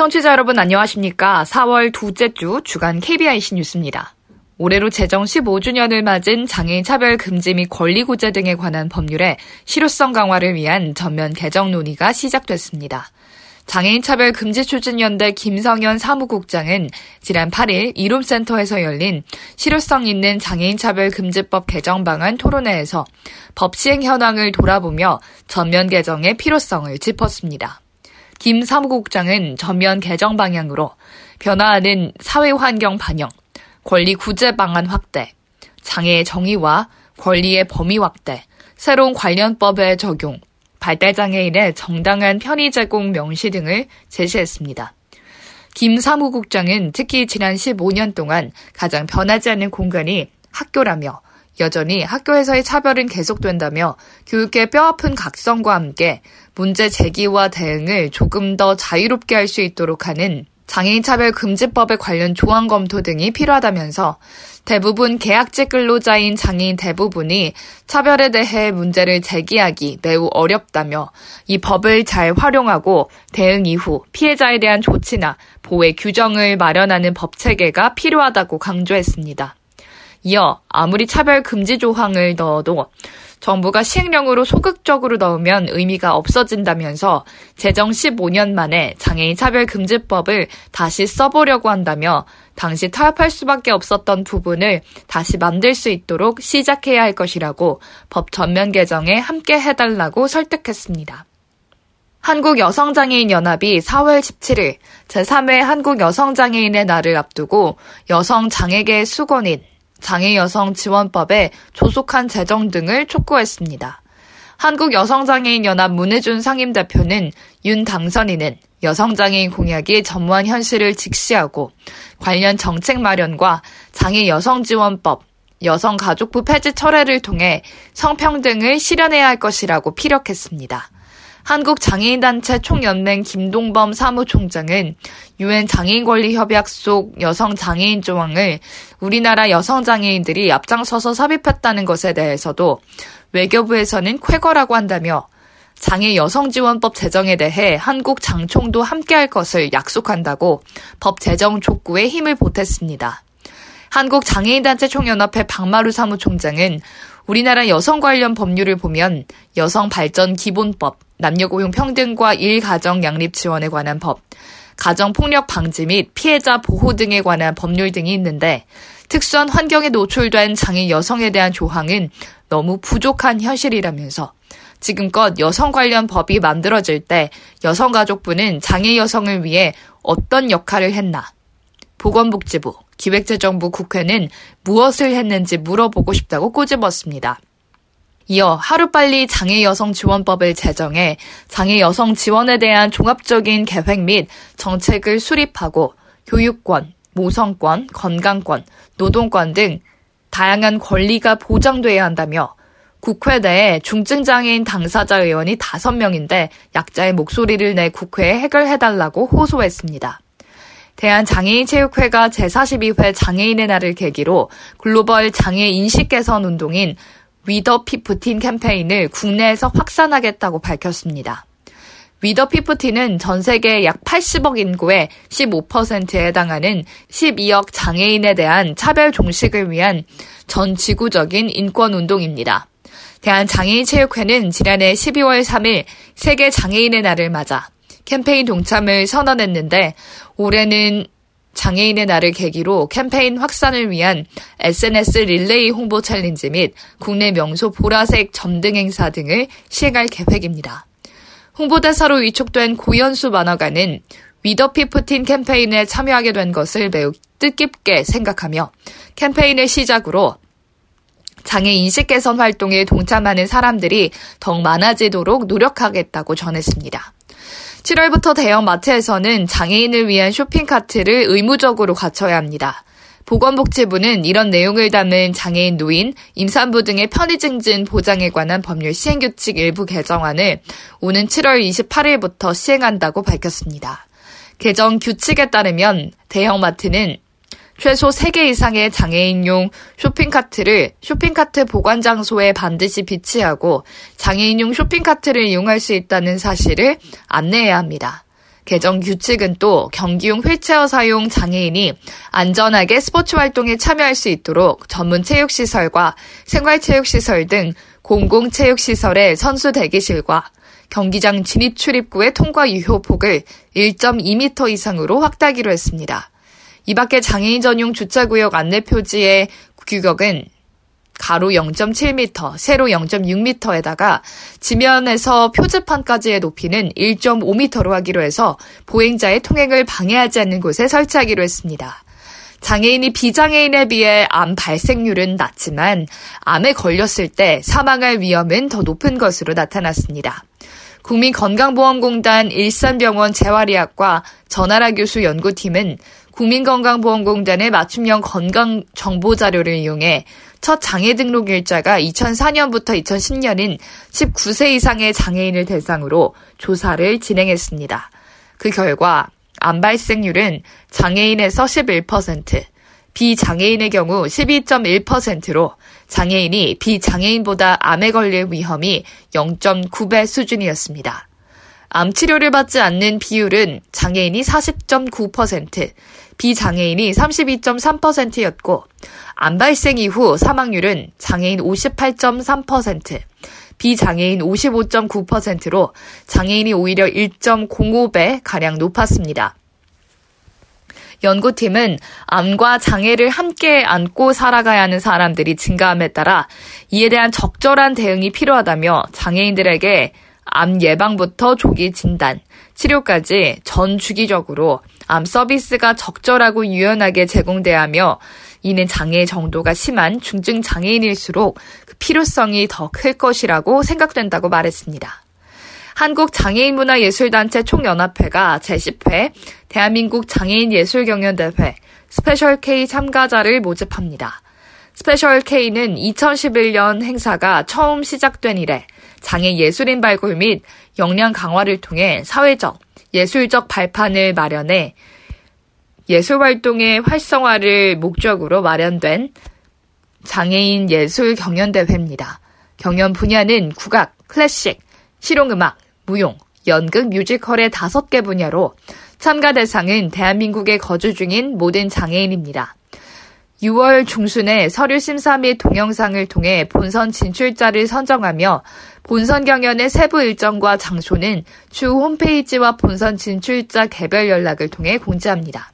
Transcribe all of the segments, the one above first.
청취자 여러분 안녕하십니까? 4월 두째 주 주간 KBIC 뉴스입니다. 올해로 제정 15주년을 맞은 장애인 차별 금지 및 권리 구제 등에 관한 법률의 실효성 강화를 위한 전면 개정 논의가 시작됐습니다. 장애인 차별 금지 추진연대 김성현 사무국장은 지난 8일 이룸센터에서 열린 실효성 있는 장애인 차별 금지법 개정 방안 토론회에서 법 시행 현황을 돌아보며 전면 개정의 필요성을 짚었습니다. 김 사무국장은 전면 개정 방향으로 변화하는 사회 환경 반영, 권리 구제 방안 확대, 장애의 정의와 권리의 범위 확대, 새로운 관련법의 적용, 발달장애인의 정당한 편의 제공 명시 등을 제시했습니다. 김 사무국장은 특히 지난 15년 동안 가장 변하지 않는 공간이 학교라며 여전히 학교에서의 차별은 계속된다며 교육의 뼈아픈 각성과 함께 문제 제기와 대응을 조금 더 자유롭게 할 수 있도록 하는 장애인 차별 금지법의 관련 조항 검토 등이 필요하다면서 대부분 계약직 근로자인 장애인 대부분이 차별에 대해 문제를 제기하기 매우 어렵다며 이 법을 잘 활용하고 대응 이후 피해자에 대한 조치나 보호 규정을 마련하는 법 체계가 필요하다고 강조했습니다. 이어 아무리 차별 금지 조항을 넣어도 정부가 시행령으로 소극적으로 넣으면 의미가 없어진다면서 제정 15년 만에 장애인 차별 금지법을 다시 써보려고 한다며 당시 타협할 수밖에 없었던 부분을 다시 만들 수 있도록 시작해야 할 것이라고 법 전면 개정에 함께 해달라고 설득했습니다. 한국여성장애인연합이 4월 17일 제3회 한국여성장애인의 날을 앞두고 여성장애계 수건인 장애 여성 지원법에 조속한 제정 등을 촉구했습니다. 한국여성장애인연합 문혜준 상임대표는 윤 당선인은 여성장애인 공약이 전무한 현실을 직시하고 관련 정책 마련과 장애 여성지원법, 여성가족부 폐지 철회를 통해 성평등을 실현해야 할 것이라고 피력했습니다. 한국장애인단체 총연맹 김동범 사무총장은 유엔 장애인권리협약 속 여성장애인 조항을 우리나라 여성장애인들이 앞장서서 삽입했다는 것에 대해서도 외교부에서는 쾌거라고 한다며 장애 여성지원법 제정에 대해 한국 장총도 함께할 것을 약속한다고 법 제정 촉구에 힘을 보탰습니다. 한국장애인단체 총연합회 박마루 사무총장은 우리나라 여성 관련 법률을 보면 여성 발전 기본법, 남녀고용 평등과 일가정 양립 지원에 관한 법, 가정 폭력 방지 및 피해자 보호 등에 관한 법률 등이 있는데 특수한 환경에 노출된 장애 여성에 대한 조항은 너무 부족한 현실이라면서 지금껏 여성 관련 법이 만들어질 때 여성가족부는 장애 여성을 위해 어떤 역할을 했나? 보건복지부, 기획재정부 국회는 무엇을 했는지 물어보고 싶다고 꼬집었습니다. 이어 하루빨리 장애 여성 지원법을 제정해 장애 여성 지원에 대한 종합적인 계획 및 정책을 수립하고 교육권, 모성권, 건강권, 노동권 등 다양한 권리가 보장돼야 한다며 국회 내에 중증장애인 당사자 의원이 5명인데 약자의 목소리를 내 국회에 해결해달라고 호소했습니다. 대한장애인체육회가 제42회 장애인의 날을 계기로 글로벌 장애 인식 개선 운동인 위더 피프틴 캠페인을 국내에서 확산하겠다고 밝혔습니다. 위더 피프틴은 전 세계 약 80억 인구의 15%에 해당하는 12억 장애인에 대한 차별 종식을 위한 전 지구적인 인권 운동입니다. 대한장애인체육회는 지난해 12월 3일 세계 장애인의 날을 맞아 캠페인 동참을 선언했는데 올해는 장애인의 날을 계기로 캠페인 확산을 위한 SNS 릴레이 홍보 챌린지 및 국내 명소 보라색 점등 행사 등을 시행할 계획입니다. 홍보대사로 위촉된 고연수 만화가는 We The Fifteen 캠페인에 참여하게 된 것을 매우 뜻깊게 생각하며 캠페인을 시작으로 장애 인식 개선 활동에 동참하는 사람들이 더욱 많아지도록 노력하겠다고 전했습니다. 7월부터 대형 마트에서는 장애인을 위한 쇼핑카트를 의무적으로 갖춰야 합니다. 보건복지부는 이런 내용을 담은 장애인 노인, 임산부 등의 편의 증진 보장에 관한 법률 시행규칙 일부 개정안을 오는 7월 28일부터 시행한다고 밝혔습니다. 개정 규칙에 따르면 대형마트는 최소 3개 이상의 장애인용 쇼핑카트를 쇼핑카트 보관 장소에 반드시 비치하고 장애인용 쇼핑카트를 이용할 수 있다는 사실을 안내해야 합니다. 개정 규칙은 또 경기용 휠체어 사용 장애인이 안전하게 스포츠 활동에 참여할 수 있도록 전문 체육시설과 생활체육시설 등 공공체육시설의 선수 대기실과 경기장 진입 출입구의 통과 유효폭을 1.2m 이상으로 확대하기로 했습니다. 이 밖에 장애인 전용 주차구역 안내 표지의 규격은 가로 0.7m, 세로 0.6m에다가 지면에서 표지판까지의 높이는 1.5m로 하기로 해서 보행자의 통행을 방해하지 않는 곳에 설치하기로 했습니다. 장애인이 비장애인에 비해 암 발생률은 낮지만 암에 걸렸을 때 사망할 위험은 더 높은 것으로 나타났습니다. 국민건강보험공단 일산병원 재활의학과 전하라 교수 연구팀은 국민건강보험공단의 맞춤형 건강 정보 자료를 이용해 첫 장애 등록 일자가 2004년부터 2010년인 19세 이상의 장애인을 대상으로 조사를 진행했습니다. 그 결과 암 발생률은 장애인에서 11%, 비장애인의 경우 12.1%로 장애인이 비장애인보다 암에 걸릴 위험이 0.9배 수준이었습니다. 암 치료를 받지 않는 비율은 장애인이 40.9%, 비장애인이 32.3%였고, 암 발생 이후 사망률은 장애인 58.3%, 비장애인 55.9%로 장애인이 오히려 1.05배 가량 높았습니다. 연구팀은 암과 장애를 함께 안고 살아가야 하는 사람들이 증가함에 따라 이에 대한 적절한 대응이 필요하다며 장애인들에게 암 예방부터 조기 진단, 치료까지 전 주기적으로 암 서비스가 적절하고 유연하게 제공돼야 하며 이는 장애 정도가 심한 중증 장애인일수록 그 필요성이 더 클 것이라고 생각된다고 말했습니다. 한국장애인문화예술단체 총연합회가 제10회 대한민국 장애인 예술경연대회 Special K 참가자를 모집합니다. Special K는 2011년 행사가 처음 시작된 이래 장애 예술인 발굴 및 역량 강화를 통해 사회적, 예술적 발판을 마련해 예술 활동의 활성화를 목적으로 마련된 장애인 예술 경연대회입니다. 경연 분야는 국악, 클래식, 실용음악, 무용, 연극, 뮤지컬의 다섯 개 분야로 참가 대상은 대한민국에 거주 중인 모든 장애인입니다. 6월 중순에 서류 심사 및 동영상을 통해 본선 진출자를 선정하며 본선 경연의 세부 일정과 장소는 추후 홈페이지와 본선 진출자 개별 연락을 통해 공지합니다.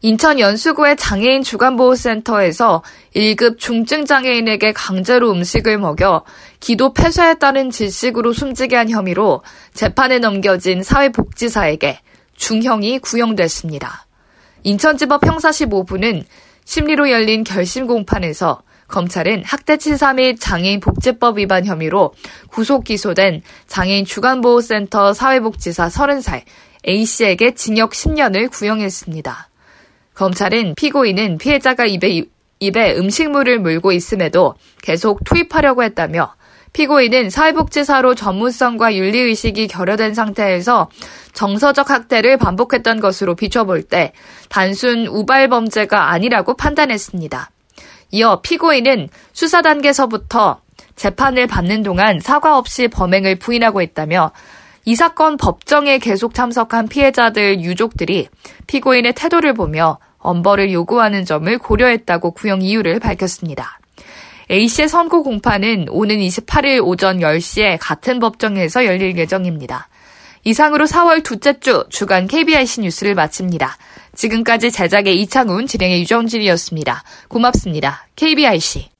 인천 연수구의 장애인 주간보호센터에서 1급 중증 장애인에게 강제로 음식을 먹여 기도 폐쇄에 따른 질식으로 숨지게 한 혐의로 재판에 넘겨진 사회복지사에게 중형이 구형됐습니다. 인천지법 형사시 5부는 심리로 열린 결심 공판에서 검찰은 학대치사 및 장애인 복지법 위반 혐의로 구속 기소된 장애인 주간보호센터 사회복지사 30살 A씨에게 징역 10년을 구형했습니다. 검찰은 피고인은 피해자가 입에, 입에 음식물을 물고 있음에도 계속 투입하려고 했다며 피고인은 사회복지사로 전문성과 윤리의식이 결여된 상태에서 정서적 학대를 반복했던 것으로 비춰볼 때 단순 우발 범죄가 아니라고 판단했습니다. 이어 피고인은 수사 단계서부터 재판을 받는 동안 사과 없이 범행을 부인하고 있다며 이 사건 법정에 계속 참석한 피해자들 유족들이 피고인의 태도를 보며 엄벌을 요구하는 점을 고려했다고 구형 이유를 밝혔습니다. A씨의 선고 공판은 오는 28일 오전 10시에 같은 법정에서 열릴 예정입니다. 이상으로 4월 둘째 주 주간 KBIC 뉴스를 마칩니다. 지금까지 제작의 이창훈, 진행의 유정진이었습니다. 고맙습니다. KBIC.